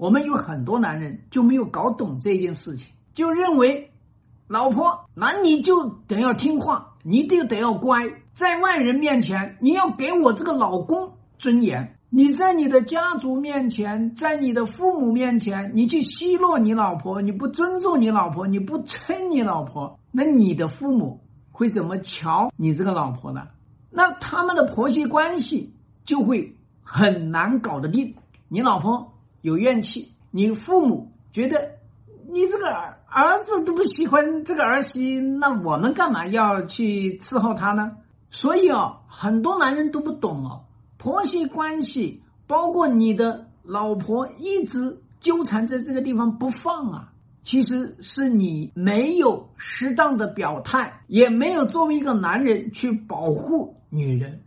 我们有很多男人就没有搞懂这件事情，就认为老婆那你就得要听话，你就得要乖，在外人面前你要给我这个老公尊严。你在你的家族面前，在你的父母面前，你去奚落你老婆，你不尊重你老婆，你不称你老婆，那你的父母会怎么瞧你这个老婆呢？那他们的婆媳关系就会很难搞得定。你老婆有怨气，你父母觉得你这个儿儿子都不喜欢这个儿媳，那我们干嘛要去伺候他呢？所以啊，很多男人都不懂哦。婆媳关系，包括你的老婆一直纠缠在这个地方不放啊，其实是你没有适当的表态，也没有作为一个男人去保护女人。